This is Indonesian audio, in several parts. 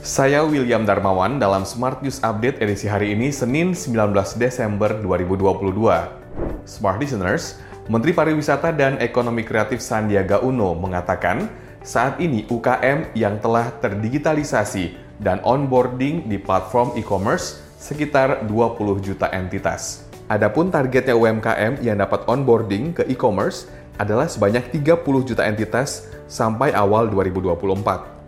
Saya William Darmawan dalam Smart News Update edisi hari ini Senin 19 Desember 2022. Smart Listeners, Menteri Pariwisata dan Ekonomi Kreatif Sandiaga Uno mengatakan saat ini UKM yang telah terdigitalisasi dan onboarding di platform e-commerce sekitar 20 juta entitas. Adapun targetnya UMKM yang dapat onboarding ke e-commerce adalah sebanyak 30 juta entitas sampai awal 2024.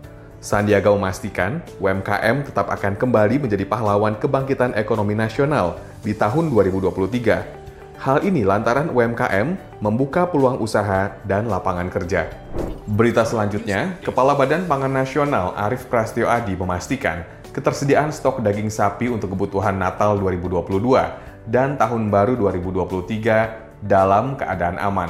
Sandiaga memastikan UMKM tetap akan kembali menjadi pahlawan kebangkitan ekonomi nasional di tahun 2023. Hal ini lantaran UMKM membuka peluang usaha dan lapangan kerja. Berita selanjutnya, Kepala Badan Pangan Nasional Arief Prastio Adi memastikan ketersediaan stok daging sapi untuk kebutuhan Natal 2022 dan Tahun Baru 2023 dalam keadaan aman.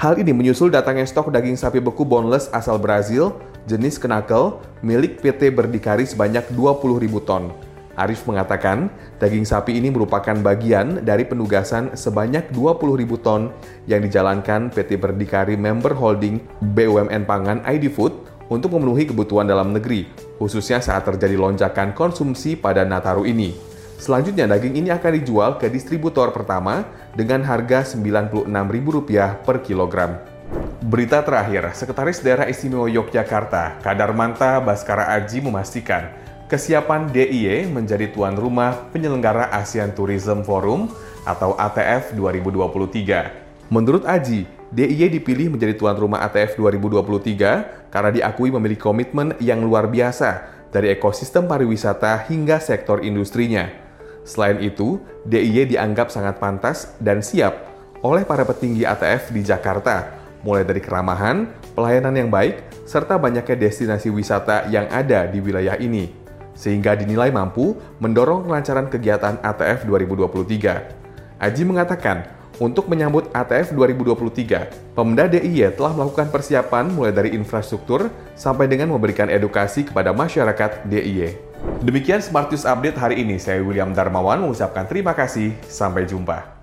Hal ini menyusul datangnya stok daging sapi beku boneless asal Brazil jenis kenakel milik PT Berdikari sebanyak 20.000 ton. Arif mengatakan, daging sapi ini merupakan bagian dari penugasan sebanyak 20.000 ton yang dijalankan PT Berdikari Member Holding BUMN Pangan ID Food untuk memenuhi kebutuhan dalam negeri, khususnya saat terjadi lonjakan konsumsi pada Nataru ini. Selanjutnya, daging ini akan dijual ke distributor pertama dengan harga Rp96.000 per kilogram. Berita terakhir, Sekretaris Daerah Istimewa Yogyakarta, Kadar Manta Baskara Aji memastikan kesiapan DIY menjadi tuan rumah penyelenggara ASEAN Tourism Forum atau ATF 2023. Menurut Aji, DIY dipilih menjadi tuan rumah ATF 2023 karena diakui memiliki komitmen yang luar biasa dari ekosistem pariwisata hingga sektor industrinya. Selain itu, DIY dianggap sangat pantas dan siap oleh para petinggi ATF di Jakarta mulai dari keramahan, pelayanan yang baik, serta banyaknya destinasi wisata yang ada di wilayah ini, sehingga dinilai mampu mendorong kelancaran kegiatan ATF 2023. Aji mengatakan, untuk menyambut ATF 2023, Pemda DIY telah melakukan persiapan mulai dari infrastruktur sampai dengan memberikan edukasi kepada masyarakat DIY. Demikian Smart News Update hari ini. Saya William Darmawan mengucapkan terima kasih. Sampai jumpa.